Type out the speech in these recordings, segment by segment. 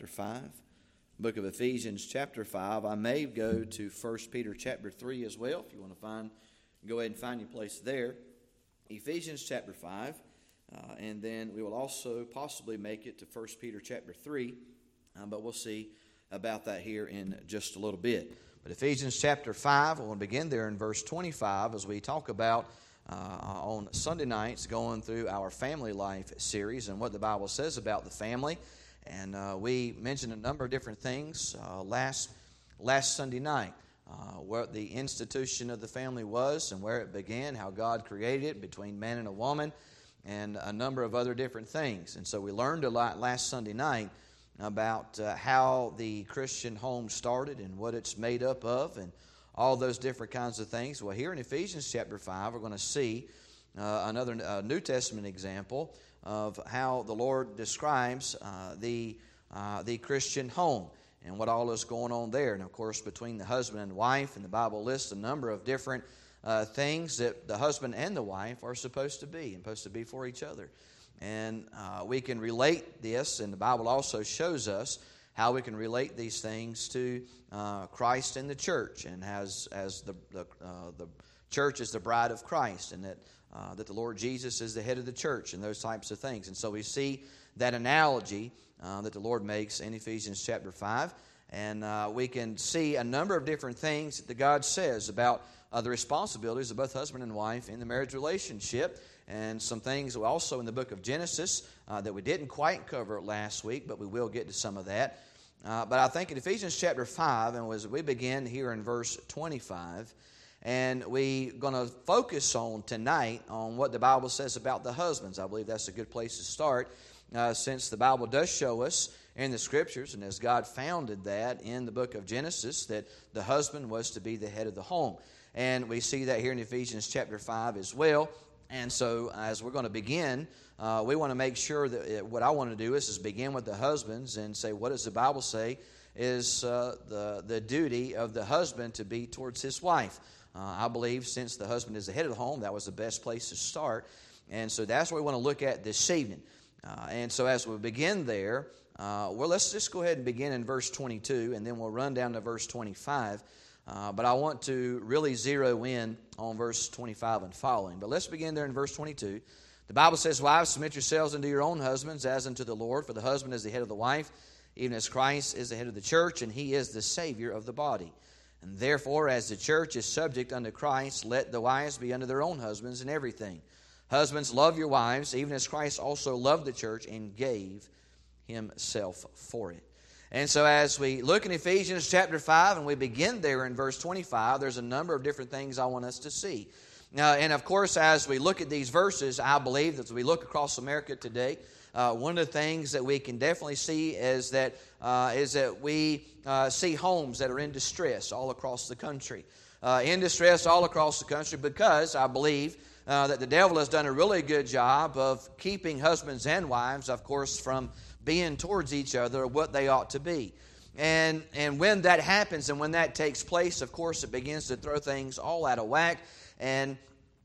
chapter 5. Book of Ephesians chapter 5. I may go to 1 Peter chapter 3 as well. If you want to find, go ahead and find your place there. Ephesians chapter 5. Uh, and then we will also possibly make it to 1 Peter chapter 3. Um, but we'll see about that here in just a little bit. But Ephesians chapter 5, we'll begin there in verse 25 as we talk about uh, on Sunday nights going through our family life series and what the Bible says about the family. And uh, we mentioned a number of different things uh, last, last Sunday night. Uh, what the institution of the family was and where it began, how God created it between man and a woman, and a number of other different things. And so we learned a lot last Sunday night about uh, how the Christian home started and what it's made up of and all those different kinds of things. Well, here in Ephesians chapter 5, we're going to see uh, another uh, New Testament example of how the Lord describes uh, the, uh, the Christian home and what all is going on there. And of course, between the husband and wife, and the Bible lists a number of different uh, things that the husband and the wife are supposed to be and supposed to be for each other. And uh, we can relate this, and the Bible also shows us how we can relate these things to uh, Christ and the church, and as as the the, uh, the church is the bride of Christ, and that uh, that the Lord Jesus is the head of the church, and those types of things. And so we see that analogy uh, that the Lord makes in Ephesians chapter five, and uh, we can see a number of different things that God says about the responsibilities of both husband and wife in the marriage relationship and some things also in the book of Genesis uh, that we didn't quite cover last week, but we will get to some of that. Uh, but I think in Ephesians chapter 5, and as we begin here in verse 25, and we're going to focus on tonight on what the Bible says about the husbands. I believe that's a good place to start, uh, since the Bible does show us in the scriptures, and as God founded that in the book of Genesis, that the husband was to be the head of the home. And we see that here in Ephesians chapter 5 as well. And so, as we're going to begin, uh, we want to make sure that it, what I want to do is, is begin with the husbands and say, what does the Bible say is uh, the, the duty of the husband to be towards his wife? Uh, I believe since the husband is the head of the home, that was the best place to start. And so that's what we want to look at this evening. Uh, and so as we begin there, uh, well, let's just go ahead and begin in verse 22, and then we'll run down to verse 25. Uh, but I want to really zero in on verse 25 and following. But let's begin there in verse 22. The Bible says, Wives, submit yourselves unto your own husbands as unto the Lord, for the husband is the head of the wife, even as Christ is the head of the church, and he is the Savior of the body. And therefore, as the church is subject unto Christ, let the wives be unto their own husbands in everything. Husbands, love your wives, even as Christ also loved the church and gave himself for it. And so, as we look in Ephesians chapter 5 and we begin there in verse 25, there's a number of different things I want us to see. Now, and of course, as we look at these verses, I believe that as we look across America today, uh, one of the things that we can definitely see is that, uh, is that we uh, see homes that are in distress all across the country. Uh, in distress all across the country because I believe uh, that the devil has done a really good job of keeping husbands and wives, of course, from being towards each other what they ought to be. And, and when that happens and when that takes place, of course, it begins to throw things all out of whack. And,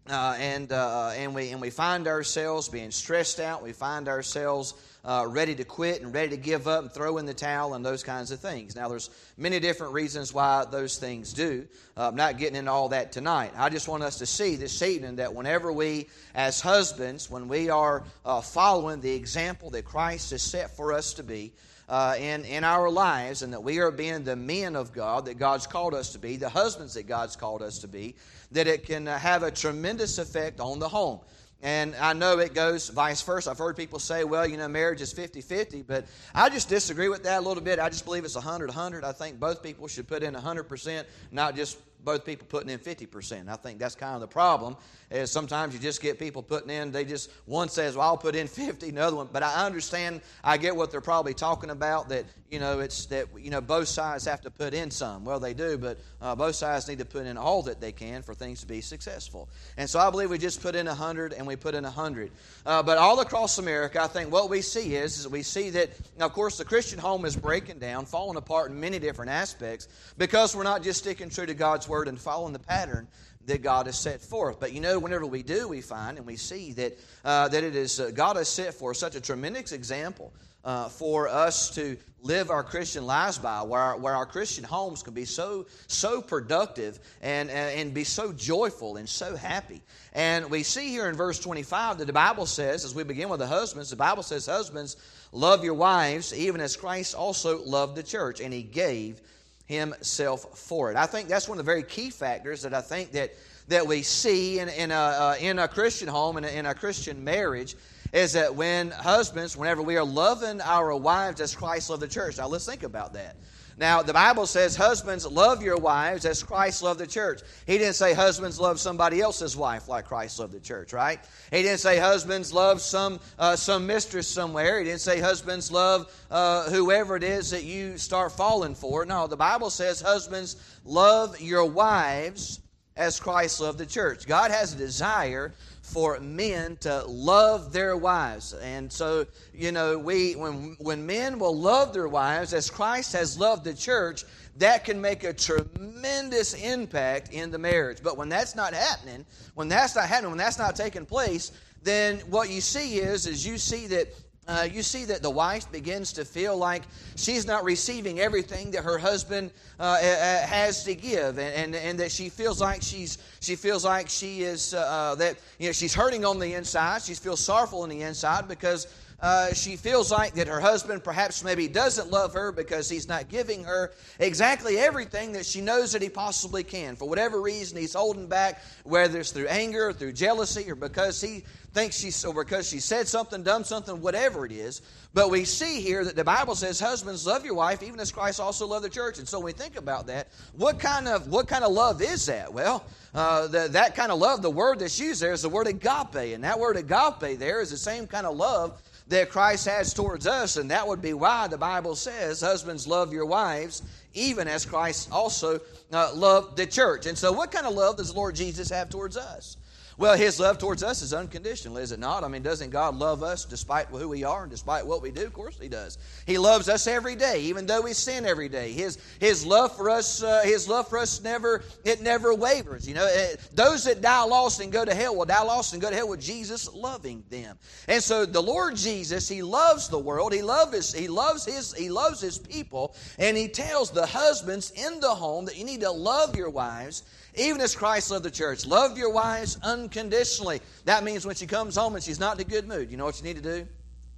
uh, and, uh, and, we, and we find ourselves being stressed out. We find ourselves uh, ready to quit and ready to give up and throw in the towel and those kinds of things. Now, there's many different reasons why those things do. Uh, I'm not getting into all that tonight. I just want us to see this evening that whenever we, as husbands, when we are uh, following the example that Christ has set for us to be, uh, in, in our lives, and that we are being the men of God that God's called us to be, the husbands that God's called us to be, that it can uh, have a tremendous effect on the home. And I know it goes vice versa. I've heard people say, well, you know, marriage is 50 50, but I just disagree with that a little bit. I just believe it's 100 100. I think both people should put in 100%, not just both people putting in 50%. I think that's kind of the problem is sometimes you just get people putting in, they just, one says, well, I'll put in 50, another one, but I understand, I get what they're probably talking about, that, you know, it's that, you know, both sides have to put in some. Well, they do, but uh, both sides need to put in all that they can for things to be successful. And so I believe we just put in 100 and we put in 100. Uh, but all across America, I think what we see is, is we see that, of course, the Christian home is breaking down, falling apart in many different aspects because we're not just sticking true to God's Word and following the pattern that God has set forth. But you know, whenever we do, we find and we see that, uh, that it is uh, God has set forth such a tremendous example uh, for us to live our Christian lives by, where our, where our Christian homes can be so so productive and, and, and be so joyful and so happy. And we see here in verse 25 that the Bible says, as we begin with the husbands, the Bible says, Husbands, love your wives, even as Christ also loved the church, and he gave himself for it. I think that's one of the very key factors that I think that, that we see in, in, a, uh, in a Christian home and in, in a Christian marriage is that when husbands, whenever we are loving our wives as Christ loved the church. Now let's think about that. Now, the Bible says, Husbands, love your wives as Christ loved the church. He didn't say husbands love somebody else's wife like Christ loved the church, right? He didn't say husbands love some, uh, some mistress somewhere. He didn't say husbands love uh, whoever it is that you start falling for. No, the Bible says, Husbands, love your wives as Christ loved the church. God has a desire for men to love their wives. And so, you know, we when when men will love their wives as Christ has loved the church, that can make a tremendous impact in the marriage. But when that's not happening, when that's not happening, when that's not taking place, then what you see is is you see that uh, you see that the wife begins to feel like she's not receiving everything that her husband uh, has to give, and, and, and, that she feels like she's she feels like she is uh, uh, that you know she's hurting on the inside. She feels sorrowful on the inside because uh, she feels like that her husband perhaps maybe doesn't love her because he's not giving her exactly everything that she knows that he possibly can. For whatever reason, he's holding back, whether it's through anger or through jealousy or because he thinks she's, or because she said something, done something, whatever it is. But we see here that the Bible says, "Husbands, love your wife, even as Christ also loved the church." And so when we think about that, what kind of what kind of love is that? Well, uh, the, that kind of love, the word that's used there is the word agape, and that word agape there is the same kind of love that Christ has towards us, and that would be why the Bible says, Husbands, love your wives, even as Christ also uh, loved the church. And so, what kind of love does the Lord Jesus have towards us? Well, His love towards us is unconditional, is it not? I mean, doesn't God love us despite who we are and despite what we do? Of course He does. He loves us every day, even though we sin every day. His His love for us, uh, His love for us never it never wavers. You know, it, those that die lost and go to hell will die lost and go to hell with Jesus loving them. And so the Lord Jesus, He loves the world. He loves His He loves His He loves His people, and He tells the husbands in the home that you need to love your wives even as Christ loved the church. Love your wives unconditionally. That means when she comes home and she's not in a good mood, you know what you need to do?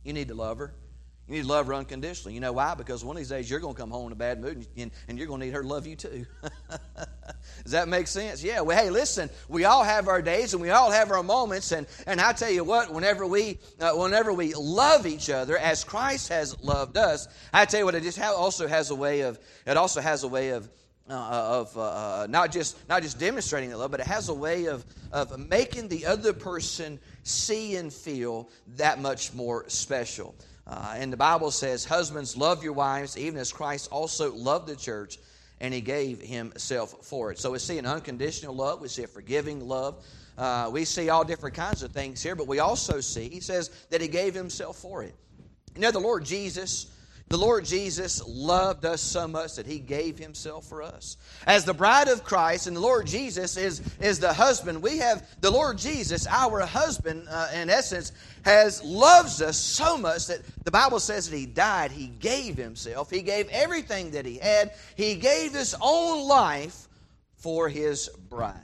You need to love her. You need to love her unconditionally. You know why? Because one of these days you're going to come home in a bad mood and, and you're going to need her to love you too. Does that make sense? Yeah. Well, hey, listen, we all have our days and we all have our moments. And, and I tell you what, whenever we, uh, whenever we love each other as Christ has loved us, I tell you what, it just also has a way of, it also has a way of, uh, of uh, uh, not just not just demonstrating the love, but it has a way of of making the other person see and feel that much more special. Uh, and the Bible says, "Husbands, love your wives, even as Christ also loved the church, and He gave Himself for it." So we see an unconditional love, we see a forgiving love, uh, we see all different kinds of things here, but we also see He says that He gave Himself for it. You know, the Lord Jesus the Lord Jesus loved us so much that he gave himself for us. As the bride of Christ, and the Lord Jesus is, is the husband, we have the Lord Jesus, our husband, uh, in essence, has loves us so much that the Bible says that he died. He gave himself. He gave everything that he had. He gave his own life for his bride.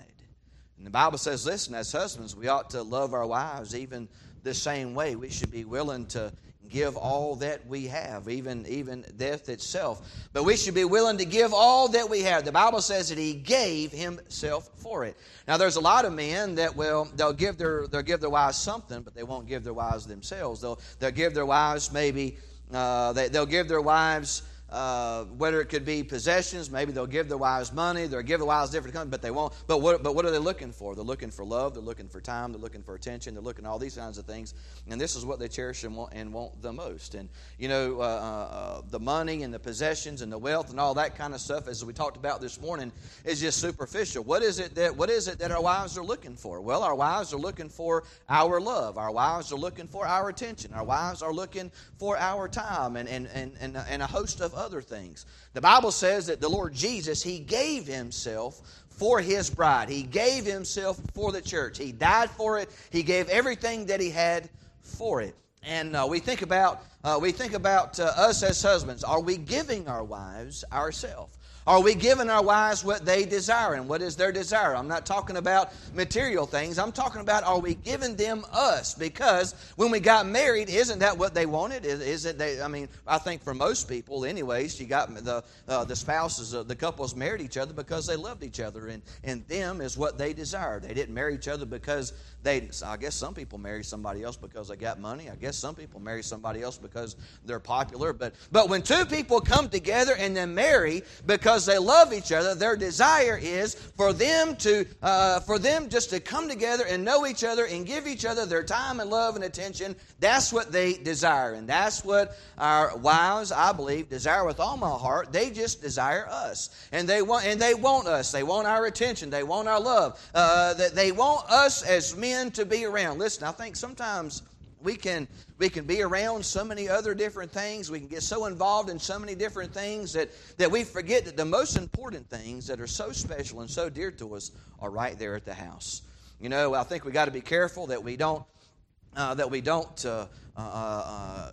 And the Bible says, listen, as husbands, we ought to love our wives even the same way. We should be willing to give all that we have, even, even death itself. But we should be willing to give all that we have. The Bible says that He gave Himself for it. Now, there's a lot of men that will they'll give their they'll give their wives something, but they won't give their wives themselves. They'll they'll give their wives maybe uh, they, they'll give their wives uh, whether it could be possessions, maybe they'll give their wives money, they'll give their wives different company, but they won't. But what, but what are they looking for? They're looking for love, they're looking for time, they're looking for attention, they're looking at all these kinds of things, and this is what they cherish and want, and want the most. And you know, uh, uh, uh, the money and the possessions and the wealth and all that kind of stuff, as we talked about this morning, is just superficial. What is it that what is it that our wives are looking for? Well, our wives are looking for our love. Our wives are looking for our attention. Our wives are looking for our time and and and, and, and a host of other things. The Bible says that the Lord Jesus, He gave Himself for His bride. He gave Himself for the church. He died for it. He gave everything that He had for it. and uh, we think about uh, we think about uh, us as husbands. Are we giving our wives ourselves? Are we giving our wives what they desire? And what is their desire? I'm not talking about material things. I'm talking about are we giving them us? Because when we got married, isn't that what they wanted? Is, it they, I mean, I think for most people, anyways, you got the, uh, the spouses, uh, the couples married each other because they loved each other. And, and them is what they desired. They didn't marry each other because they, I guess some people marry somebody else because they got money. I guess some people marry somebody else because they're popular. But, but when two people come together and then marry because they love each other, their desire is for them to, uh, for them just to come together and know each other and give each other their time and love and attention. That's what they desire. And that's what our wives, I believe, desire with all my heart. They just desire us. And they want, and they want us. They want our attention. They want our love. Uh, they want us as men to be around. Listen, I think sometimes we can we can be around so many other different things. We can get so involved in so many different things that that we forget that the most important things that are so special and so dear to us are right there at the house. You know i think we got to be careful that we don't uh, that we don't uh, uh, uh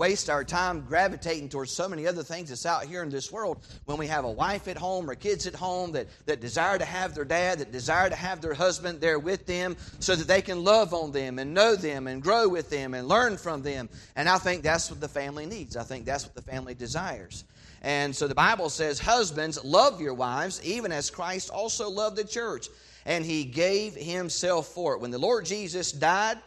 waste our time gravitating towards so many other things that's out here in this world when we have a wife at home or kids at home that, that desire to have their dad, that desire to have their husband there with them so that they can love on them and know them and grow with them and learn from them. And I think that's what the family needs. I think that's what the family desires. And so the Bible says, Husbands, love your wives, even as Christ also loved the church, and he gave himself for it. When the Lord Jesus died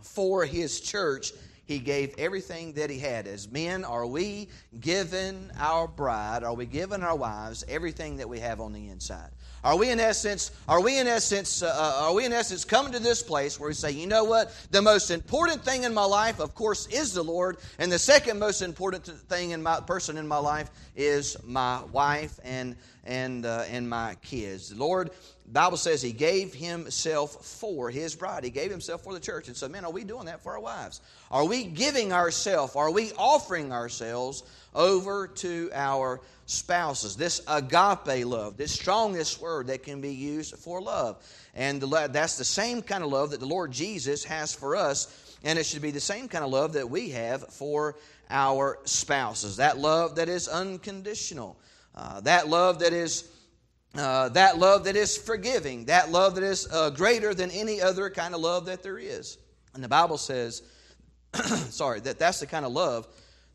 for his church, he gave everything that he had. As men, are we given our bride, are we given our wives everything that we have on the inside? Are we in essence, are we in essence, uh, uh, are we in essence coming to this place where we say, you know what, the most important thing in my life, of course, is the Lord, and the second most important thing in my person in my life is my wife and and uh, and my kids. The Lord Bible says he gave himself for his bride. He gave himself for the church. And so, man, are we doing that for our wives? Are we giving ourselves? Are we offering ourselves over to our spouses? This agape love, this strongest word that can be used for love. And that's the same kind of love that the Lord Jesus has for us. And it should be the same kind of love that we have for our spouses. That love that is unconditional. Uh, that love that is uh, that love that is forgiving, that love that is uh, greater than any other kind of love that there is. And the Bible says, sorry, that that's the kind of love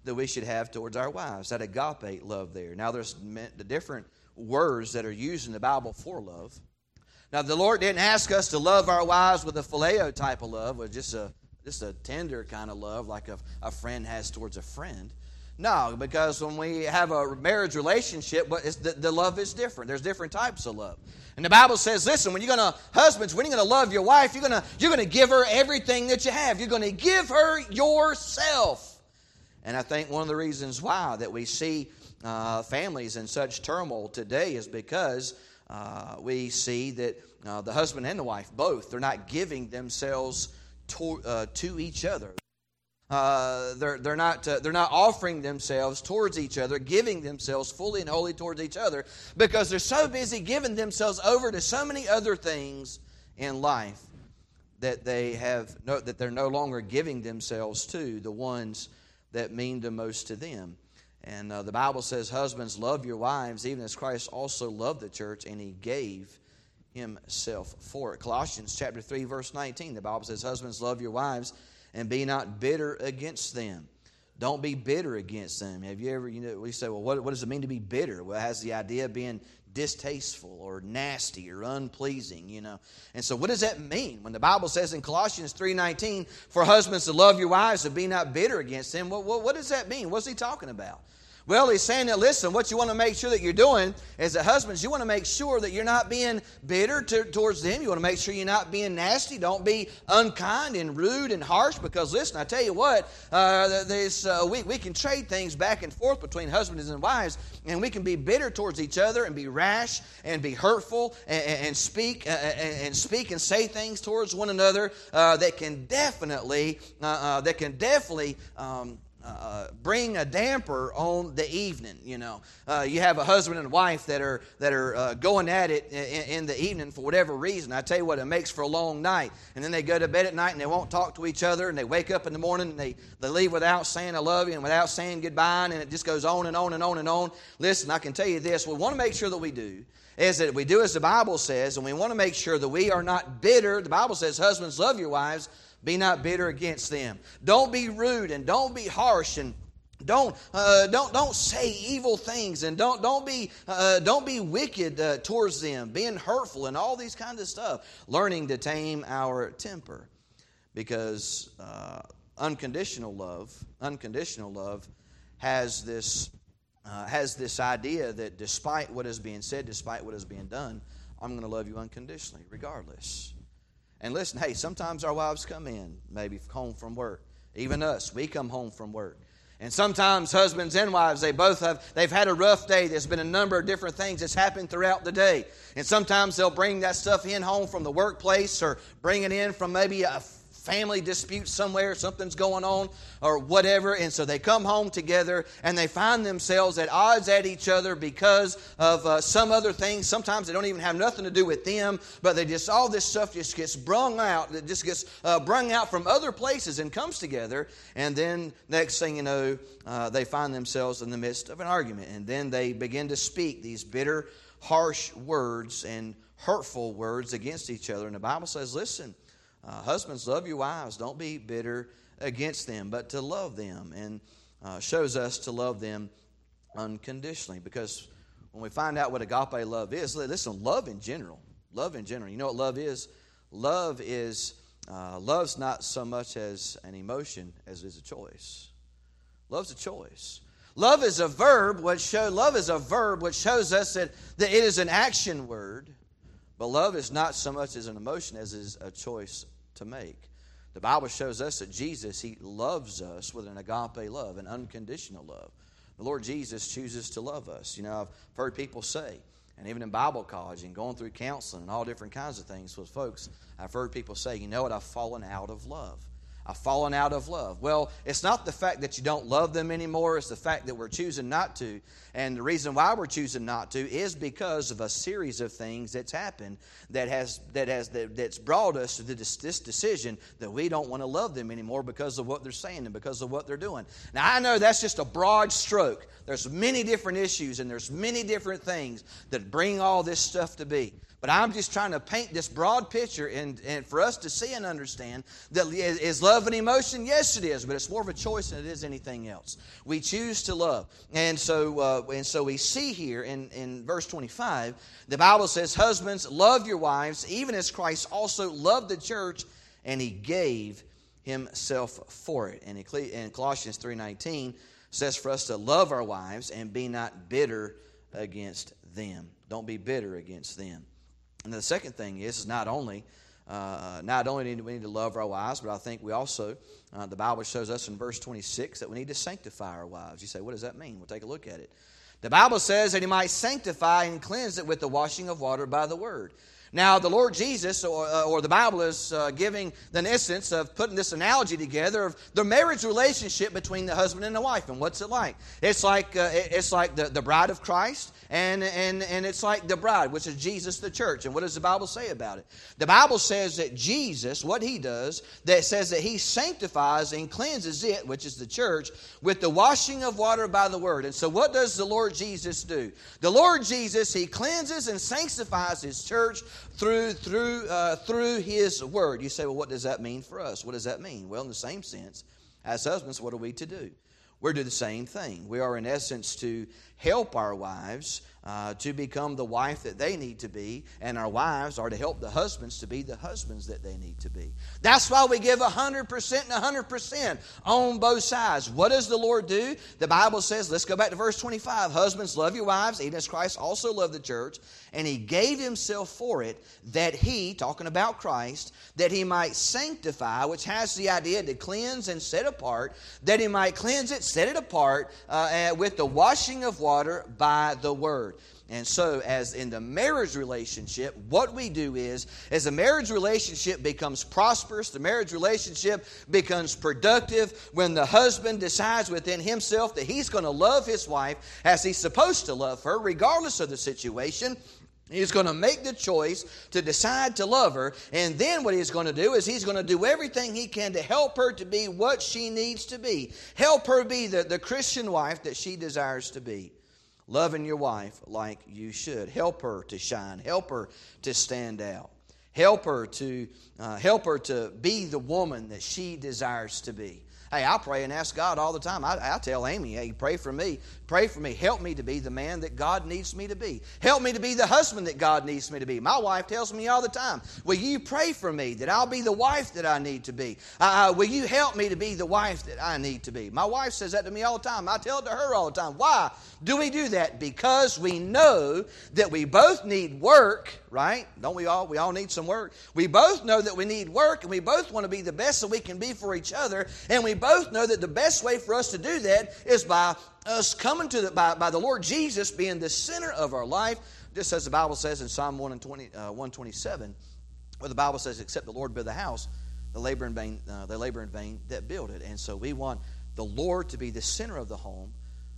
that we should have towards our wives, that agape love there. Now, there's the different words that are used in the Bible for love. Now, the Lord didn't ask us to love our wives with a phileo type of love, with just a, just a tender kind of love like a, a friend has towards a friend. No, because when we have a marriage relationship, but the, the love is different. There's different types of love. And the Bible says, listen, when you're gonna husbands, when you're gonna love your wife, you're gonna you're gonna give her everything that you have. You're gonna give her yourself. And I think one of the reasons why that we see uh, families in such turmoil today is because uh, we see that uh, the husband and the wife both they're not giving themselves to, uh, to each other. Uh, they're, they're, not, uh, they're not offering themselves towards each other, giving themselves fully and wholly towards each other, because they're so busy giving themselves over to so many other things in life that they have no, that they're no longer giving themselves to the ones that mean the most to them. And uh, the Bible says, "Husbands, love your wives, even as Christ also loved the church, and He gave Himself for it." Colossians chapter three, verse nineteen. The Bible says, "Husbands, love your wives." and be not bitter against them. Don't be bitter against them. Have you ever, you know, we say, well, what, what does it mean to be bitter? Well, it has the idea of being distasteful or nasty or unpleasing, you know. And so what does that mean? When the Bible says in Colossians 3.19, for husbands to love your wives and be not bitter against them, what, what, what does that mean? What's he talking about? Well, he's saying that, listen, what you want to make sure that you're doing as a husband, you want to make sure that you're not being bitter to, towards them. You want to make sure you're not being nasty. Don't be unkind and rude and harsh because, listen, I tell you what, uh, this, uh, we, we can trade things back and forth between husbands and wives, and we can be bitter towards each other and be rash and be hurtful and, and speak uh, and speak and say things towards one another uh, that can definitely, uh, uh, that can definitely um, uh, bring a damper on the evening. You know, uh, you have a husband and wife that are that are uh, going at it in, in, the evening for whatever reason. I tell you what, it makes for a long night. And then they go to bed at night and they won't talk to each other, and they wake up in the morning and they they leave without saying I love you and without saying goodbye, and it just goes on and on and on and on. Listen, I can tell you this: we want to make sure that we do is that we do as the Bible says, and we want to make sure that we are not bitter. The Bible says, Husbands, love your wives, be not bitter against them. Don't be rude and don't be harsh and don't uh, don't don't say evil things and don't don't be uh, don't be wicked uh, towards them, being hurtful and all these kinds of stuff. Learning to tame our temper, because uh, unconditional love, unconditional love, has this uh, has this idea that despite what is being said, despite what is being done, I'm going to love you unconditionally, regardless. And listen, hey, sometimes our wives come in, maybe home from work. Even us, we come home from work. And sometimes husbands and wives, they both have, they've had a rough day. There's been a number of different things that's happened throughout the day. And sometimes they'll bring that stuff in home from the workplace or bring it in from maybe a family dispute somewhere, something's going on, or whatever. And so they come home together and they find themselves at odds at each other because of uh, some other things. Sometimes they don't even have nothing to do with them, but they just, all this stuff just gets brung out. It just gets uh, brung out from other places and comes together. And then next thing you know, uh, they find themselves in the midst of an argument. And then they begin to speak these bitter, harsh words and hurtful words against each other. And the Bible says, listen, uh, husbands, love your wives. Don't be bitter against them, but to love them. And uh, shows us to love them unconditionally. Because when we find out what agape love is, listen, love in general. Love in general. You know what love is? Love is uh, love's not so much as an emotion as it is a choice. Love's a choice. Love is a verb which show love is a verb which shows us that, that it is an action word. But love is not so much as an emotion as is a choice to make. The Bible shows us that Jesus, He loves us with an agape love, an unconditional love. The Lord Jesus chooses to love us. You know, I've heard people say, and even in Bible college and going through counseling and all different kinds of things with folks, I've heard people say, you know what, I've fallen out of love. I've fallen out of love. Well, it's not the fact that you don't love them anymore, it's the fact that we're choosing not to. And the reason why we're choosing not to is because of a series of things that's happened that has that has that, that's brought us to this, this decision that we don't want to love them anymore because of what they're saying and because of what they're doing. Now I know that's just a broad stroke. There's many different issues and there's many different things that bring all this stuff to be. But I'm just trying to paint this broad picture and, and for us to see and understand that is love an emotion? Yes, it is, but it's more of a choice than it is anything else. We choose to love. And so, uh, and so we see here in, in verse 25, the Bible says, Husbands, love your wives, even as Christ also loved the church, and he gave himself for it. And in Colossians 3.19 says for us to love our wives and be not bitter against them. Don't be bitter against them. And the second thing is, not only uh, not only do we need to love our wives, but I think we also, uh, the Bible shows us in verse 26 that we need to sanctify our wives. You say, what does that mean? We'll take a look at it. The Bible says that he might sanctify and cleanse it with the washing of water by the word. Now, the Lord Jesus, or, uh, or the Bible is uh, giving the essence of putting this analogy together of the marriage relationship between the husband and the wife. And what's it like? It's like, uh, it's like the, the bride of Christ and, and, and it's like the bride, which is Jesus, the church. And what does the Bible say about it? The Bible says that Jesus, what he does, that says that he sanctifies and cleanses it, which is the church, with the washing of water by the word. And so, what does the Lord Jesus do? The Lord Jesus, he cleanses and sanctifies his church through, through, uh, through his word. You say, well, what does that mean for us? What does that mean? Well, in the same sense, as husbands, what are we to do? We're to do the same thing. We are, in essence, to help our wives uh, to become the wife that they need to be, and our wives are to help the husbands to be the husbands that they need to be. That's why we give 100% and 100% on both sides. What does the Lord do? The Bible says, let's go back to verse 25 Husbands, love your wives, even as Christ also loved the church, and he gave himself for it, that he, talking about Christ, that he might sanctify, which has the idea to cleanse and set apart, that he might cleanse it, set it apart uh, with the washing of water by the word. And so, as in the marriage relationship, what we do is, as the marriage relationship becomes prosperous, the marriage relationship becomes productive, when the husband decides within himself that he's going to love his wife as he's supposed to love her, regardless of the situation, He's going to make the choice to decide to love her. And then what he's going to do is he's going to do everything he can to help her to be what she needs to be. Help her be the, the Christian wife that she desires to be loving your wife like you should. Help her to shine. Help her to stand out. Help her to uh, help her to be the woman that she desires to be. Hey, I pray and ask God all the time. I, I tell Amy, hey, pray for me. Pray for me. Help me to be the man that God needs me to be. Help me to be the husband that God needs me to be. My wife tells me all the time, Will you pray for me that I'll be the wife that I need to be? Uh, uh, will you help me to be the wife that I need to be? My wife says that to me all the time. I tell it to her all the time. Why do we do that? Because we know that we both need work, right? Don't we all? We all need some work. We both know that we need work and we both want to be the best that we can be for each other. And we both know that the best way for us to do that is by us coming to the, by, by the Lord Jesus being the center of our life, just as the Bible says in Psalm 1 and 20, uh, 127, where the Bible says, except the Lord build the house, the labor in vain, uh, they labor in vain that build it. And so we want the Lord to be the center of the home.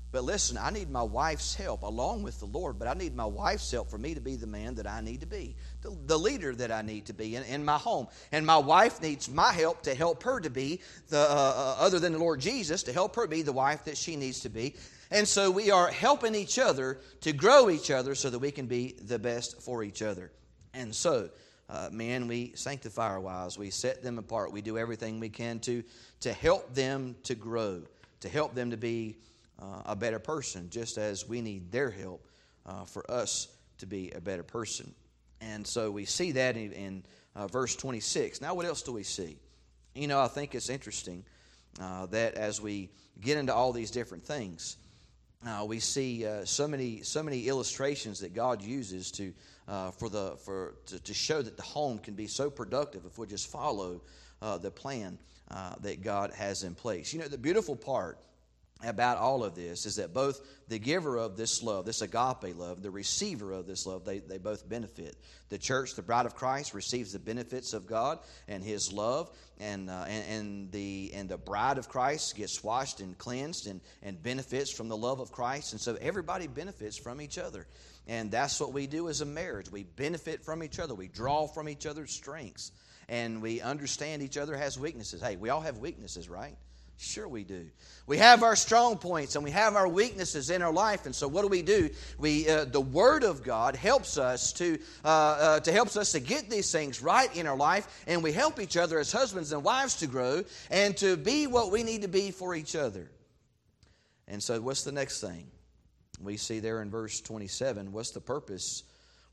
But listen, I need my wife's help along with the Lord, but I need my wife's help for me to be the man that I need to be, the, the leader that I need to be in, in, my home. And my wife needs my help to help her to be, the, uh, uh, other than the Lord Jesus, to help her be the wife that she needs to be. And so we are helping each other to grow each other so that we can be the best for each other. And so, uh, men, we sanctify our wives, we set them apart, we do everything we can to, to help them to grow, to help them to be uh, a better person, just as we need their help uh, for us to be a better person. And so we see that in, in uh, verse 26. Now, what else do we see? You know, I think it's interesting uh, that as we get into all these different things, uh, we see uh, so many so many illustrations that God uses to for the for to, to, show that the home can be so productive if we just follow the plan that God has in place. You know, the beautiful part about all of this is that both the giver of this love, this agape love, the receiver of this love, they, they both benefit. The church, the bride of Christ, receives the benefits of God and His love, and, uh, and, and, the, and the bride of Christ gets washed and cleansed and, and benefits from the love of Christ. And so everybody benefits from each other. And that's what we do as a marriage. We benefit from each other, we draw from each other's strengths, and we understand each other has weaknesses. Hey, we all have weaknesses, right? Sure, we do. We have our strong points and we have our weaknesses in our life, and so what do we do? We, uh, the Word of God helps us to uh, uh, to helps us to get these things right in our life, and we help each other as husbands and wives to grow and to be what we need to be for each other. And so, what's the next thing we see there in verse twenty-seven? What's the purpose?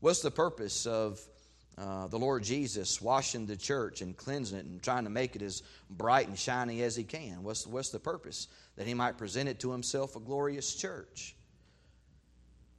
What's the purpose of uh, the Lord Jesus washing the church and cleansing it and trying to make it as bright and shiny as He can. What's, what's the purpose? That He might present it to Himself a glorious church.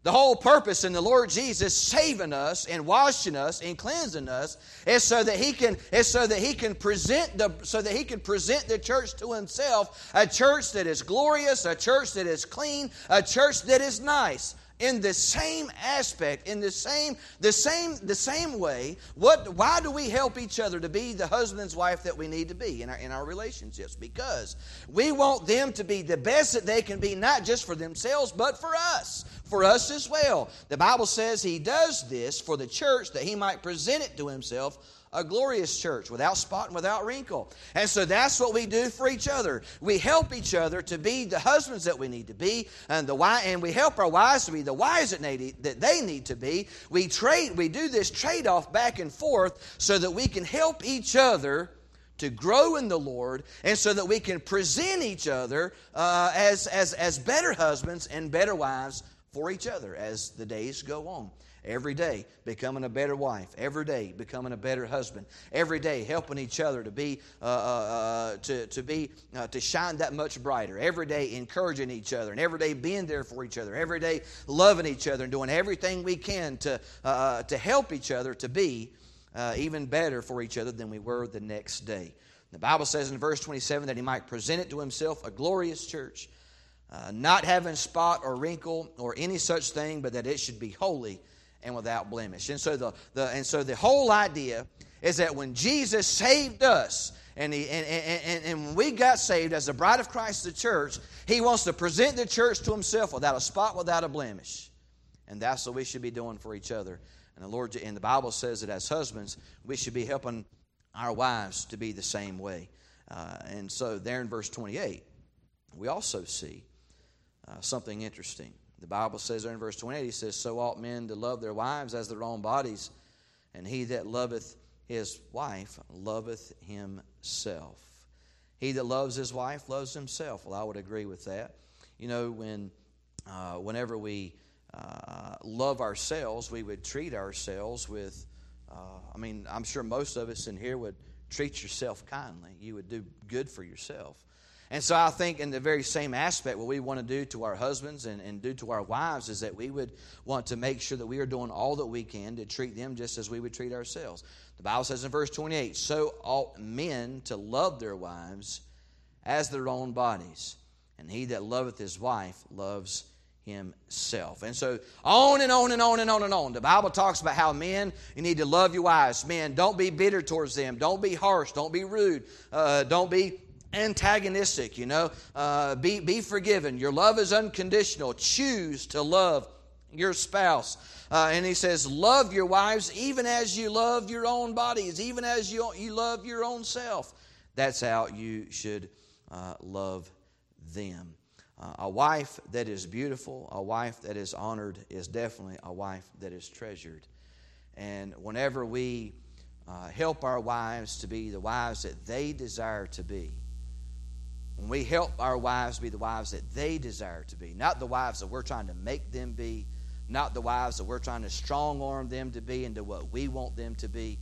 The whole purpose in the Lord Jesus saving us and washing us and cleansing us is so that He can is so that He can present the so that He can present the church to Himself, a church that is glorious, a church that is clean, a church that is nice in the same aspect in the same the same the same way what why do we help each other to be the husband's wife that we need to be in our in our relationships? Because we want them to be the best that they can be not just for themselves but for us for us as well. The bible says he does this for the church that he might present it to himself a glorious church without spot and without wrinkle. And so that's what we do for each other. We help each other to be the husbands that we need to be, and the why, and we help our wives to be the wives that, need, that they need to be. We trade, we do this trade off back and forth so that we can help each other to grow in the Lord, and so that we can present each other uh, as, as, as better husbands and better wives for each other as the days go on. Every day becoming a better wife. Every day becoming a better husband. Every day helping each other to be uh, uh, uh, to, to be uh, to shine that much brighter. Every day encouraging each other, and every day being there for each other. Every day loving each other and doing everything we can to uh, uh, to help each other to be even better for each other than we were the next day. The Bible says in verse 27 that he might present it to himself a glorious church uh, not having spot or wrinkle or any such thing, but that it should be holy and without blemish. And so the, the and so the whole idea is that when Jesus saved us, and, he, and, and, and, when we got saved as the bride of Christ, the church, he wants to present the church to himself without a spot, without a blemish. And that's what we should be doing for each other. And the Lord, and the Bible says that as husbands, we should be helping our wives to be the same way. Uh, and so, there in verse 28, we also see uh, something interesting. The Bible says there in verse 28, he says, So ought men to love their wives as their own bodies, and he that loveth his wife loveth himself. He that loves his wife loves himself. Well, I would agree with that. You know, when uh, whenever we uh, love ourselves, we would treat ourselves with, uh, I mean, I'm sure most of us in here would treat yourself kindly. You would do good for yourself. And so I think, in the very same aspect, what we want to do to our husbands and, and do to our wives is that we would want to make sure that we are doing all that we can to treat them just as we would treat ourselves. The Bible says in verse 28 So ought men to love their wives as their own bodies, and he that loveth his wife loves himself. And so on and on and on and on and on. The Bible talks about how men, you need to love your wives. Men, don't be bitter towards them. Don't be harsh. Don't be rude. Uh, don't be antagonistic, you know. Uh, be, be forgiven. Your love is unconditional. Choose to love your spouse. Uh, and he says, Love your wives even as you love your own bodies, even as you, you love your own self. That's how you should uh, love them. Uh, a wife that is beautiful, a wife that is honored, is definitely a wife that is treasured. And whenever we uh, help our wives to be the wives that they desire to be, when we help our wives be the wives that they desire to be, not the wives that we're trying to make them be, not the wives that we're trying to strong arm them to be into what we want them to be,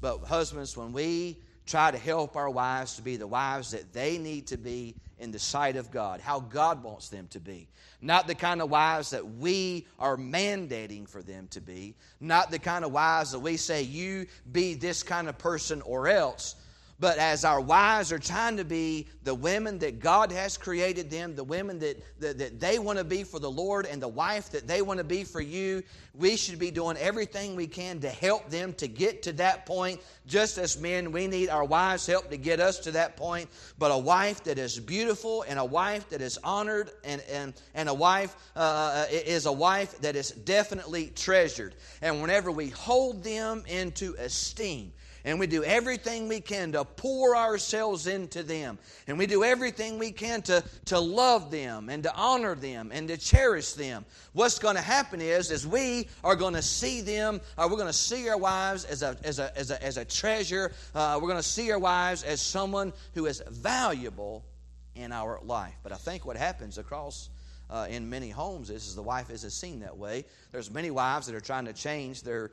but husbands, when we try to help our wives to be the wives that they need to be in the sight of God, how God wants them to be. Not the kind of wives that we are mandating for them to be, not the kind of wives that we say, you be this kind of person or else, but as our wives are trying to be the women that God has created them, the women that, that, that they want to be for the Lord, and the wife that they want to be for you, we should be doing everything we can to help them to get to that point. Just as men, we need our wives' help to get us to that point. But a wife that is beautiful and a wife that is honored and, and, and a wife uh, is a wife that is definitely treasured. And whenever we hold them into esteem, and we do everything we can to pour ourselves into them. And we do everything we can to, to love them and to honor them and to cherish them. What's going to happen is, is we are going to see them, uh, we're going to see our wives as a, as a, as a, as a treasure. Uh, we're going to see our wives as someone who is valuable in our life. But I think what happens across uh, in many homes is, is the wife isn't seen that way. There's many wives that are trying to change their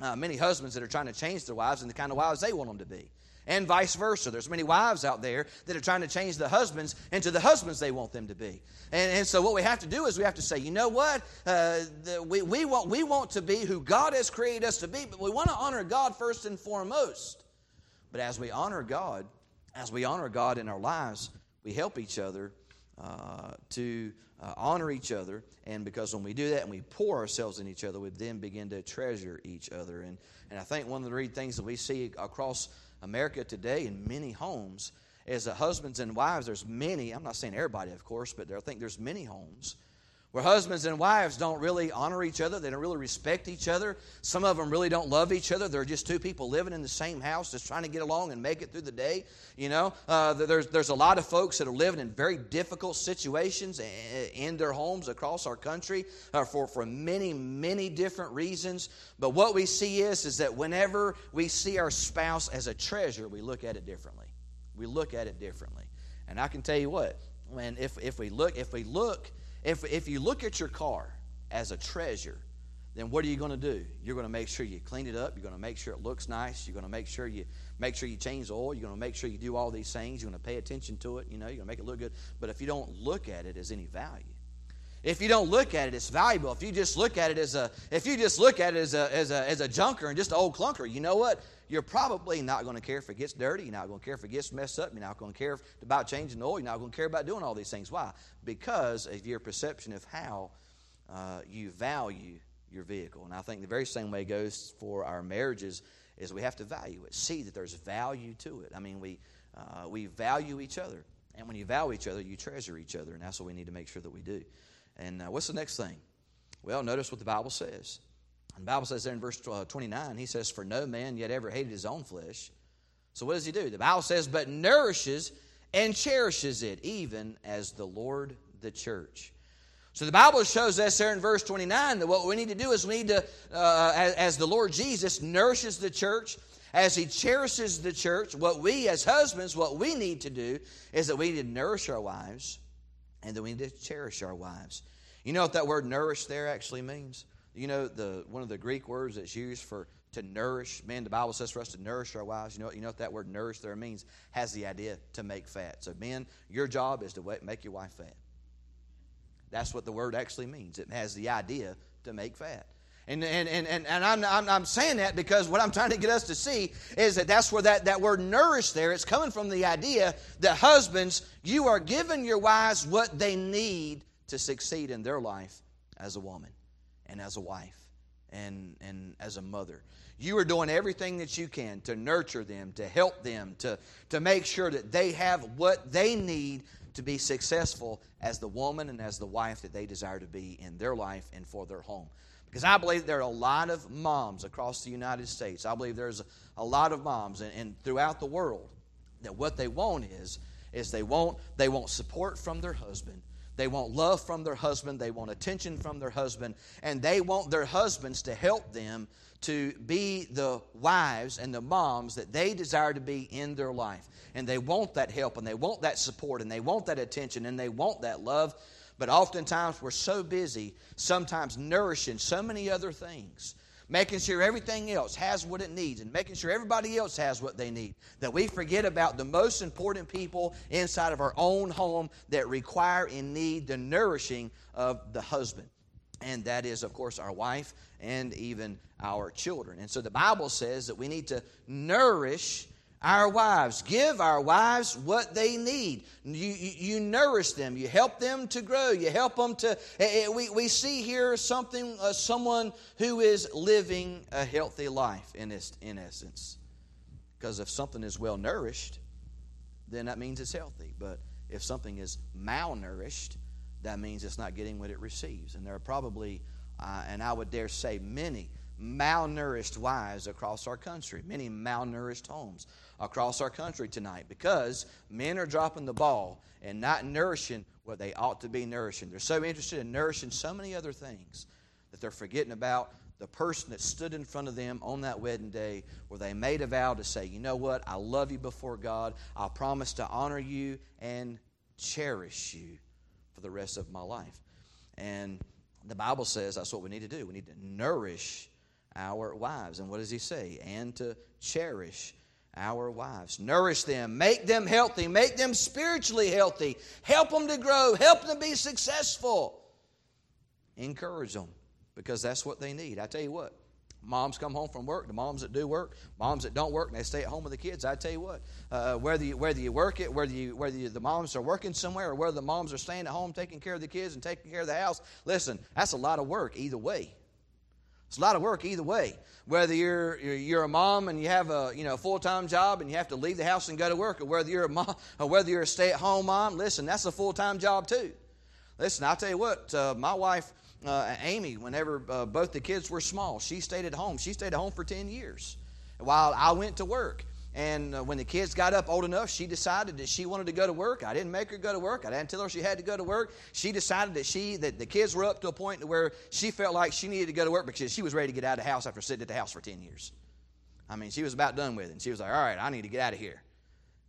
uh, many husbands that are trying to change their wives and the kind of wives they want them to be. And vice versa. There's many wives out there that are trying to change the husbands into the husbands they want them to be. And, and so what we have to do is we have to say you know what? Uh, the, we, we, want, we want to be who god has created us to be but we want to honor god first and foremost. But as we honor god as we honor god in our lives we help each other uh, to uh, honor each other. And because when we do that and we pour ourselves in each other, we then begin to treasure each other. And, and I think one of the things that we see across America today in many homes is that husbands and wives, there's many, I'm not saying everybody, of course, but there, I think there's many homes where husbands and wives don't really honor each other, they don't really respect each other. Some of them really don't love each other. They're just two people living in the same house, just trying to get along and make it through the day. You know, uh, there's there's a lot of folks that are living in very difficult situations in their homes across our country uh, for for many many different reasons. But what we see is is that whenever we see our spouse as a treasure, we look at it differently. We look at it differently, and I can tell you what. When if if we look if we look if, if you look at your car as a treasure, then what are you going to do? You're going to make sure you clean it up. You're going to make sure it looks nice. You're going to make sure you make sure you change the oil. You're going to make sure you do all these things. You're going to pay attention to it. You know, you're going to make it look good. But if you don't look at it as any value, If you don't look at it, it's valuable. If you just look at it as a, if you just look at it as a, as a, as a junker and just an old clunker, you know what? You're probably not going to care if it gets dirty. You're not going to care if it gets messed up. You're not going to care about changing the oil. You're not going to care about doing all these things. Why? Because of your perception of how uh, you value your vehicle. And I think the very same way goes for our marriages is we have to value it, see that there's value to it. I mean, we, uh, we value each other. And when you value each other, you treasure each other. And that's what we need to make sure that we do. And uh, what's the next thing? Well, notice what the Bible says. And the Bible says there in verse uh, 29, he says, For no man yet ever hated his own flesh. So what does he do? The Bible says, But nourishes and cherishes it, even as the Lord the church. So the Bible shows us there in verse 29 that what we need to do is we need to, uh, as, as the Lord Jesus nourishes the church, as he cherishes the church, what we as husbands, what we need to do is that we need to nourish our wives and that we need to cherish our wives. You know what that word nourish there actually means? You know the one of the Greek words that's used for to nourish. Man, the Bible says for us to nourish our wives. You know, you know what that word nourish there means? Has the idea to make fat. So, men, your job is to make your wife fat. That's what the word actually means. It has the idea to make fat. And, and, and, and, I'm, I'm, I'm saying that because what I'm trying to get us to see is that that's where that, that word nourish there, it's coming from the idea that husbands, you are giving your wives what they need to succeed in their life as a woman and as a wife and, and as a mother. You are doing everything that you can to nurture them, to help them, to, to make sure that they have what they need to be successful as the woman and as the wife that they desire to be in their life and for their home. Because I believe there are a lot of moms across the United States. I believe there's a, lot of moms and, and throughout the world that what they want is is they want they want support from their husband. They want love from their husband. They want attention from their husband. And they want their husbands to help them to be the wives and the moms that they desire to be in their life. And they want that help and they want that support and they want that attention and they want that love. But oftentimes we're so busy, sometimes nourishing so many other things, making sure everything else has what it needs and making sure everybody else has what they need, that we forget about the most important people inside of our own home that require and need the nourishing of the husband. And that is, of course, our wife and even our children. And so the Bible says that we need to nourish our wives. Give our wives what they need. You, you, you, nourish them. You help them to grow. You help them to. Eh, eh, we, we see here something, uh, someone who is living a healthy life in, in essence. Because if something is well nourished, then that means it's healthy. But if something is malnourished, that means it's not getting what it receives. And there are probably, uh, and I would dare say, many malnourished wives across our country, many malnourished homes across our country tonight because men are dropping the ball and not nourishing what they ought to be nourishing. They're so interested in nourishing so many other things that they're forgetting about the person that stood in front of them on that wedding day where they made a vow to say, You know what? I love you before God. I promise to honor you and cherish you for the rest of my life. And the Bible says that's what we need to do. We need to nourish our wives. And what does he say? And to cherish our wives. Nourish them, make them healthy, make them spiritually healthy, help them to grow, help them be successful. Encourage them because that's what they need. I tell you what, moms come home from work, the moms that do work, moms that don't work, and they stay at home with the kids. I tell you what, uh, whether you whether you work it, whether you whether you, the moms are working somewhere, or whether the moms are staying at home taking care of the kids and taking care of the house, listen, that's a lot of work either way. It's a lot of work either way. Whether you're you're a mom and you have a you know full time job and you have to leave the house and go to work, or whether you're a mom, or whether you're a stay at home mom, listen, that's a full time job too. Listen, I'll tell you what, uh, my wife uh, Amy, whenever uh, both the kids were small, she stayed at home. She stayed at home for ten years while I went to work. And uh, when the kids got up old enough, she decided that she wanted to go to work. I didn't make her go to work. I didn't tell her she had to go to work. She decided that she that the kids were up to a point where she felt like she needed to go to work because she was ready to get out of the house after sitting at the house for 10 years. I mean, she was about done with it. And she was like, all right, I need to get out of here.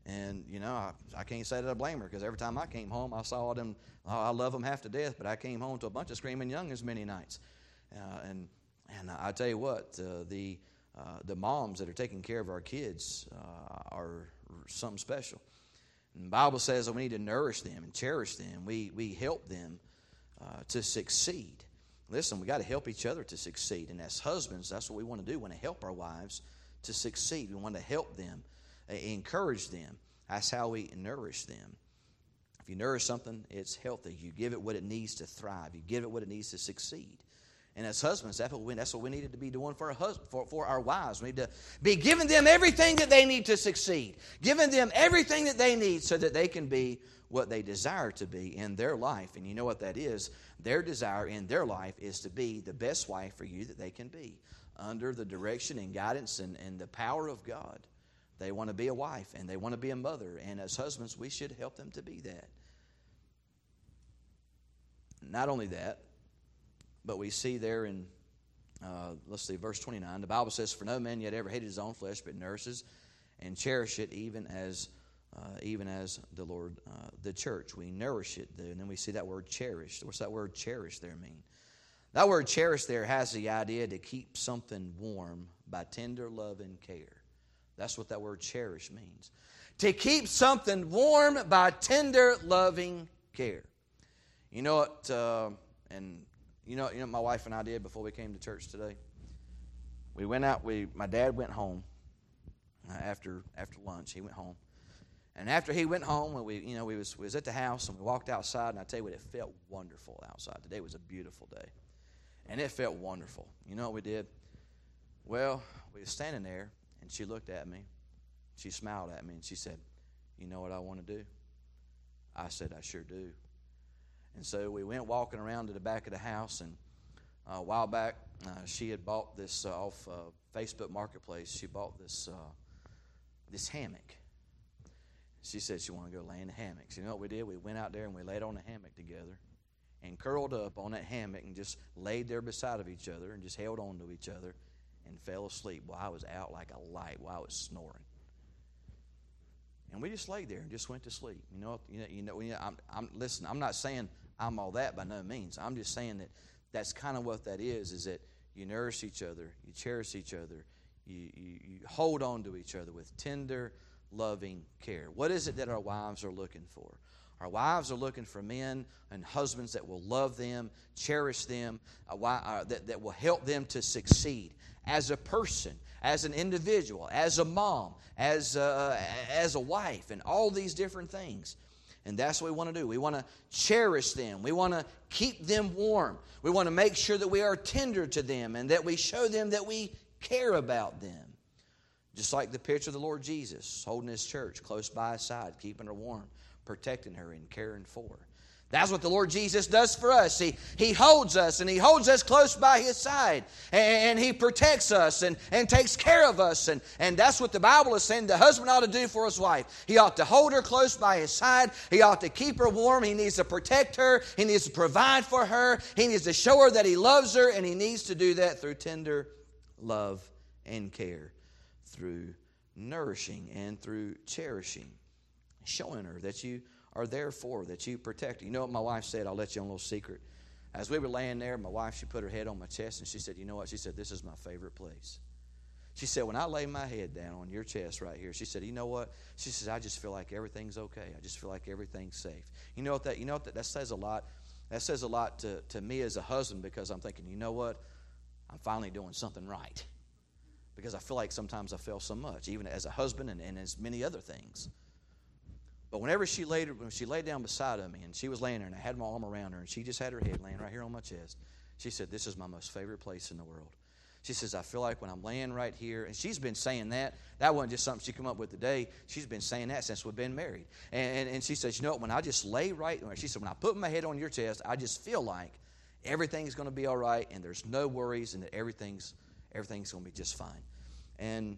And, you know, I, I can't say that I blame her because every time I came home, I saw them. Oh, I love them half to death, but I came home to a bunch of screaming youngins many nights. Uh, and and I tell you what, uh, the uh, the moms that are taking care of our kids uh, are something special. And the Bible says that we need to nourish them and cherish them. We, we help them uh, to succeed. Listen, we got to help each other to succeed. And as husbands, that's what we want to do. We want to help our wives to succeed. We want to help them, uh, encourage them. That's how we nourish them. If you nourish something, it's healthy. You give it what it needs to thrive. You give it what it needs to succeed. And as husbands, that's what we, that's what we needed to be doing for our, for, for our wives. We need to be giving them everything that they need to succeed, giving them everything that they need so that they can be what they desire to be in their life. And you know what that is? Their desire in their life is to be the best wife for you that they can be under the direction and guidance and, and the power of God. They want to be a wife and they want to be a mother. And as husbands, we should help them to be that. Not only that, but we see there in, uh, let's see, verse 29, the Bible says, For no man yet ever hated his own flesh, but nurses and cherish it even as. Uh, even as the Lord, uh, the church, we nourish it. And then we see that word cherished. What's that word cherished there mean? That word cherish there has the idea to keep something warm by tender love and care. That's what that word cherish means. To keep something warm by tender, loving care. You know what? Uh, and you know, you know my wife and I did before we came to church today? We went out. We my dad went home uh, after after lunch. He went home, and after he went home, when we you know we was we was at the house and we walked outside, and I tell you what, it felt wonderful outside. Today was a beautiful day, and it felt wonderful. You know what we did? Well, we were standing there, and she looked at me. She smiled at me, and she said, "You know what I want to do?" I said, "I sure do." And so we went walking around to the back of the house, and uh, a while back, uh, she had bought this uh, off uh, Facebook Marketplace. She bought this uh, this hammock. She said she wanted to go lay in the hammock. So you know what we did? We went out there and we laid on the hammock together, and curled up on that hammock and just laid there beside of each other and just held on to each other, and fell asleep. While I was out like a light while I was snoring. And we just laid there and just went to sleep. You know, you know, you know, I'm, I'm, listen, I'm not saying I'm all that by no means. I'm just saying that that's kind of what that is, is that you nourish each other, you cherish each other, you, you, you hold on to each other with tender, loving care. What is it that our wives are looking for? Our wives are looking for men and husbands that will love them, cherish them, uh, that, that will help them to succeed as a person, as an individual, as a mom, as a, as a wife, and all these different things. And that's what we want to do. We want to cherish them. We want to keep them warm. We want to make sure that we are tender to them and that we show them that we care about them. Just like the picture of the Lord Jesus holding his church close by his side, keeping her warm, protecting her, and caring for her. That's what the Lord Jesus does for us. He, he holds us and He holds us close by His side. And, and, He protects us and, and takes care of us. And, and that's what the Bible is saying the husband ought to do for his wife. He ought to hold her close by his side. He ought to keep her warm. He needs to protect her. He needs to provide for her. He needs to show her that he loves her. And he needs to do that through tender love and care, through nourishing and through cherishing, showing her that you are there for, that you protect. You know what my wife said? I'll let you on a little secret. As we were laying there, my wife, she put her head on my chest and she said, You know what? She said, This is my favorite place. She said, When I lay my head down on your chest right here, she said, You know what? She says, I just feel like everything's okay. I just feel like everything's safe. You know what that you know what that, that says a lot? That says a lot to, to me as a husband because I'm thinking, you know what? I'm finally doing something right. Because I feel like sometimes I fail so much, even as a husband and, and as many other things. But whenever she laid when she laid down beside of me and she was laying there and I had my arm around her and she just had her head laying right here on my chest, she said, This is my most favorite place in the world. She says, I feel like when I'm laying right here, and she's been saying that. That wasn't just something she come up with today. She's been saying that since we've been married. And, and, and she says, You know what? When I just lay right, there, she said, When I put my head on your chest, I just feel like everything's going to be all right and there's no worries and that everything's, everything's going to be just fine. And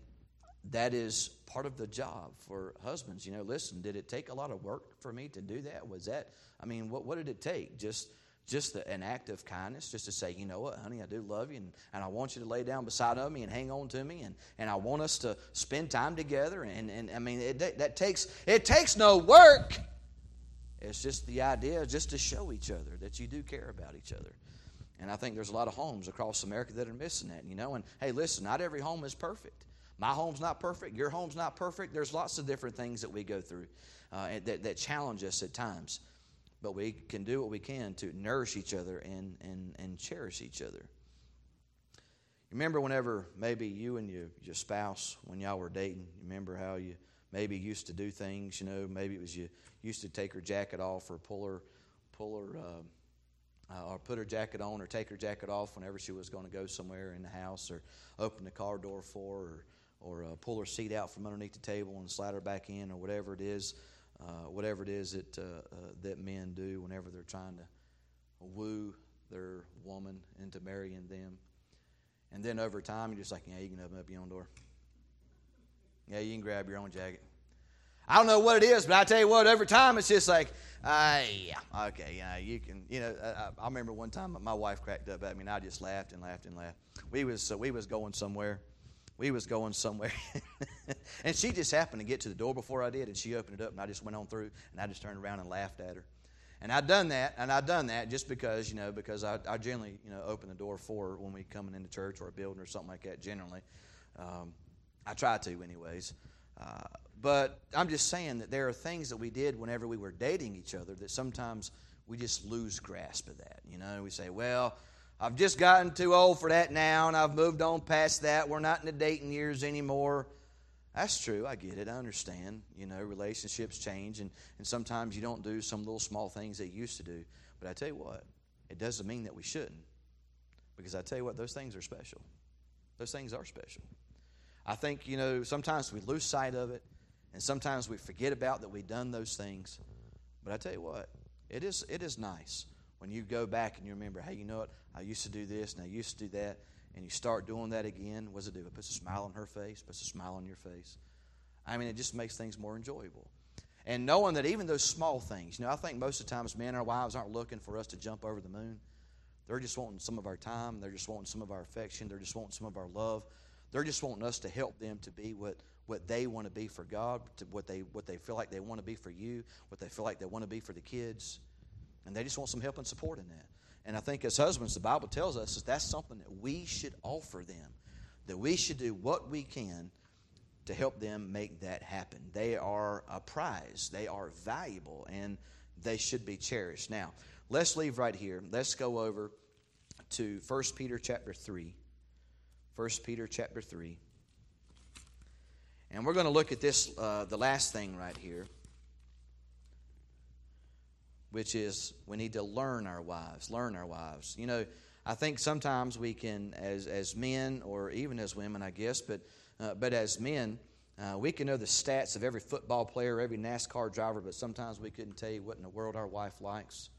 that is part of the job for husbands. You know, listen, did it take a lot of work for me to do that? Was that, I mean, what, what did it take? Just just the, an act of kindness, just to say, you know what, honey, I do love you, and, and I want you to lay down beside of me and hang on to me, and, and I want us to spend time together. And, and I mean, it, that takes it takes no work. It's just the idea, just to show each other that you do care about each other. And I think there's a lot of homes across America that are missing that, you know. And hey, listen, not every home is perfect. My home's not perfect. Your home's not perfect. There's lots of different things that we go through uh, that, that challenge us at times. but we can do what we can to nourish each other and, and, and cherish each other. Remember whenever maybe you and your, your spouse, when y'all were dating, remember how you maybe used to do things, you know, maybe it was you used to take her jacket off or pull her, pull her, uh, uh, or put her jacket on or take her jacket off whenever she was going to go somewhere in the house or open the car door for her or, uh, pull her seat out from underneath the table and slide her back in or whatever it is, uh, whatever it is that, uh, uh, that men do whenever they're trying to woo their woman into marrying them. And then over time, you're just like, yeah, you can open up your own door. Yeah, you can grab your own jacket. I don't know what it is, but I tell you what, over time, it's just like, uh, yeah, okay, yeah, you can, you know. I, I remember one time my wife cracked up at me, and I just laughed and laughed and laughed. We was uh, we was going somewhere, we was going somewhere, and she just happened to get to the door before I did, and she opened it up, and I just went on through, and I just turned around and laughed at her. And I'd done that, and I'd done that just because, you know, because I, I generally, you know, open the door for when we coming into church or a building or something like that. Generally, um, I try to, anyways. Uh, but I'm just saying that there are things that we did whenever we were dating each other that sometimes we just lose grasp of that. You know, we say, well, I've just gotten too old for that now, and I've moved on past that. We're not in the dating years anymore. That's true. I get it. I understand. You know, relationships change, and, and sometimes you don't do some little small things that you used to do. But I tell you what, it doesn't mean that we shouldn't. Because I tell you what, those things are special. Those things are special. I think, you know, sometimes we lose sight of it, and sometimes we forget about that we've done those things. But I tell you what, it is, it is nice when you go back and you remember, hey, you know what? I used to do this and I used to do that and you start doing that again, what does it do? It puts a smile on her face, puts a smile on your face. I mean, it just makes things more enjoyable. And knowing that even those small things, you know, I think most of the times men and our wives aren't looking for us to jump over the moon. They're just wanting some of our time. They're just wanting some of our affection. They're just wanting some of our love. They're just wanting us to help them to be what, what they want to be for God, to what they, what they feel like they want to be for you, what they feel like they want to be for the kids. And they just want some help and support in that. And I think as husbands, the Bible tells us that that's something that we should offer them, that we should do what we can to help them make that happen. They are a prize, they are valuable, and they should be cherished. Now, let's leave right here. Let's go over to 1 Peter chapter 3. 1 Peter chapter 3. And we're going to look at this, uh, the last thing right here which is we need to learn our wives, learn our wives. You know, I think sometimes we can, as, as men or even as women, I guess, but, uh, but as men, uh, we can know the stats of every football player, every NASCAR driver, but sometimes we couldn't tell you what in the world our wife likes.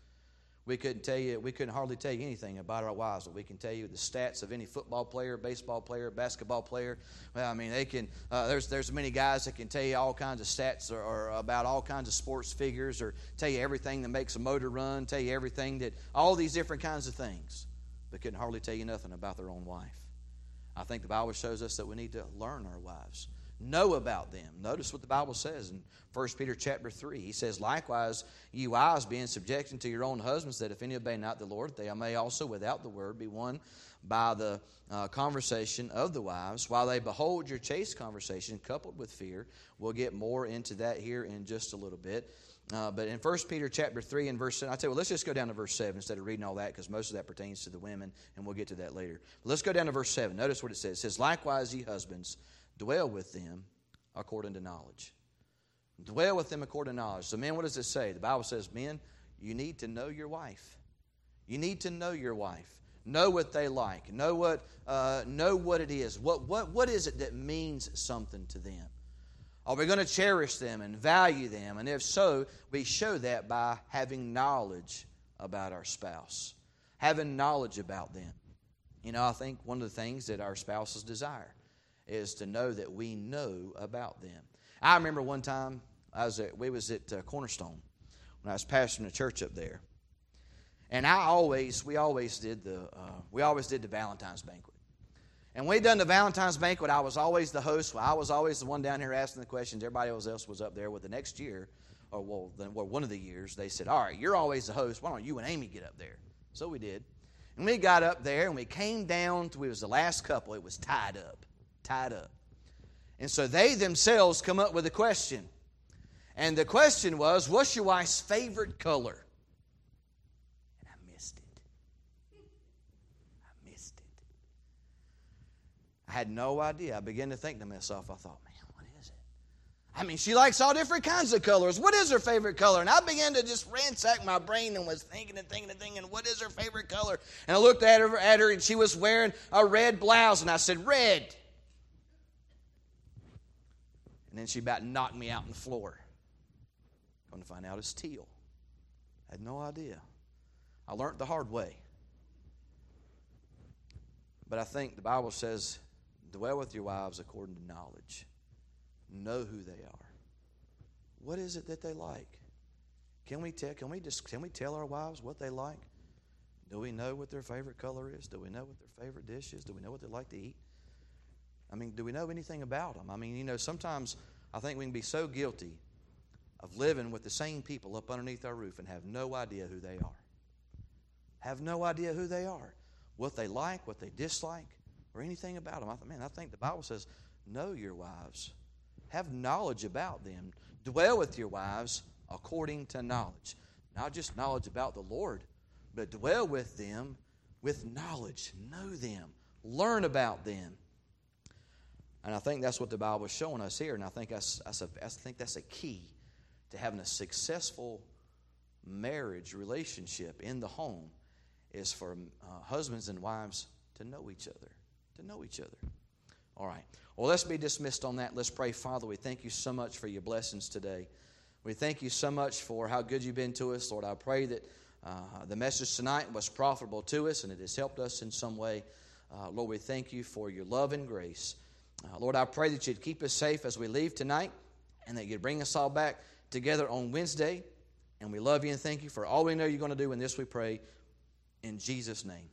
We couldn't tell you, we couldn't hardly tell you anything about our wives, but we can tell you the stats of any football player, baseball player, basketball player. Well, I mean, they can. Uh, there's there's many guys that can tell you all kinds of stats or, or, about all kinds of sports figures, or tell you everything that makes a motor run, tell you everything that all these different kinds of things, but couldn't hardly tell you nothing about their own wife. I think the Bible shows us that we need to learn our wives know about them. Notice what the Bible says in 1 Peter chapter 3. He says, Likewise, you wives, being subject to your own husbands, that if any obey not the Lord, they may also without the word be won by the uh, conversation of the wives, while they behold your chaste conversation coupled with fear. We'll get more into that here in just a little bit. Uh, but in 1 Peter chapter 3 and verse 7, I tell you, well, let's just go down to verse 7 instead of reading all that because most of that pertains to the women, and we'll get to that later. But let's go down to verse 7. Notice what it says. It says, Likewise, ye husbands, dwell with them according to knowledge. Dwell with them according to knowledge. So, men, what does it say? The Bible says, men, you need to know your wife. You need to know your wife. Know what they like. Know what, uh, know what it is. What, what, what is it that means something to them? Are we going to cherish them and value them? And if so, we show that by having knowledge about our spouse, having knowledge about them. You know, I think one of the things that our spouses desire is to know that we know about them. I remember one time I was at, we was at uh, Cornerstone when I was pastoring a church up there, and I always we always did the uh, we always did the Valentine's banquet. And we done the Valentine's banquet. I was always the host. I was always the one down here asking the questions. Everybody else was up there. With the next year, or well, then well, one of the years, they said, "All right, you're always the host. Why don't you and Amy get up there?" So we did. And we got up there and we came down to, it was the last couple, it was tied up tied up. And so they themselves come up with a question. And the question was, What's your wife's favorite color? And I missed it. I missed it. I had no idea. I began to think to myself, I thought, Man, what is it? I mean, she likes all different kinds of colors. What is her favorite color? And I began to just ransack my brain and was thinking and thinking and thinking, What is her favorite color? And I looked at her, at her and she was wearing a red blouse. And I said, Red. And then she about knocked me out on the floor. Going to find out it's teal. I had no idea. I learned the hard way. But I think the Bible says, dwell with your wives according to knowledge. Know who they are. What is it that they like? Can we tell can we just can we tell our wives what they like? Do we know what their favorite color is? Do we know what their favorite dish is? Do we know what they like to eat? I mean, do we know anything about them? I mean, you know, sometimes I think we can be so guilty of living with the same people up underneath our roof and have no idea who they are. Have no idea who they are, what they like, what they dislike, or anything about them. I th- man, I think the Bible says, know your wives, have knowledge about them, dwell with your wives according to knowledge. Not just knowledge about the Lord, but dwell with them with knowledge. Know them, learn about them. And I think that's what the Bible is showing us here. And I think that's, that's a, I think that's a key to having a successful marriage relationship in the home is for uh, husbands and wives to know each other. To know each other. All right. Well, let's be dismissed on that. Let's pray. Father, we thank you so much for your blessings today. We thank you so much for how good you've been to us. Lord, I pray that uh, the message tonight was profitable to us and it has helped us in some way. Uh, Lord, we thank you for your love and grace. Uh, Lord, I pray that you'd keep us safe as we leave tonight and that you'd bring us all back together on Wednesday. And we love you and thank you for all we know you're going to do in this, we pray. In Jesus' name.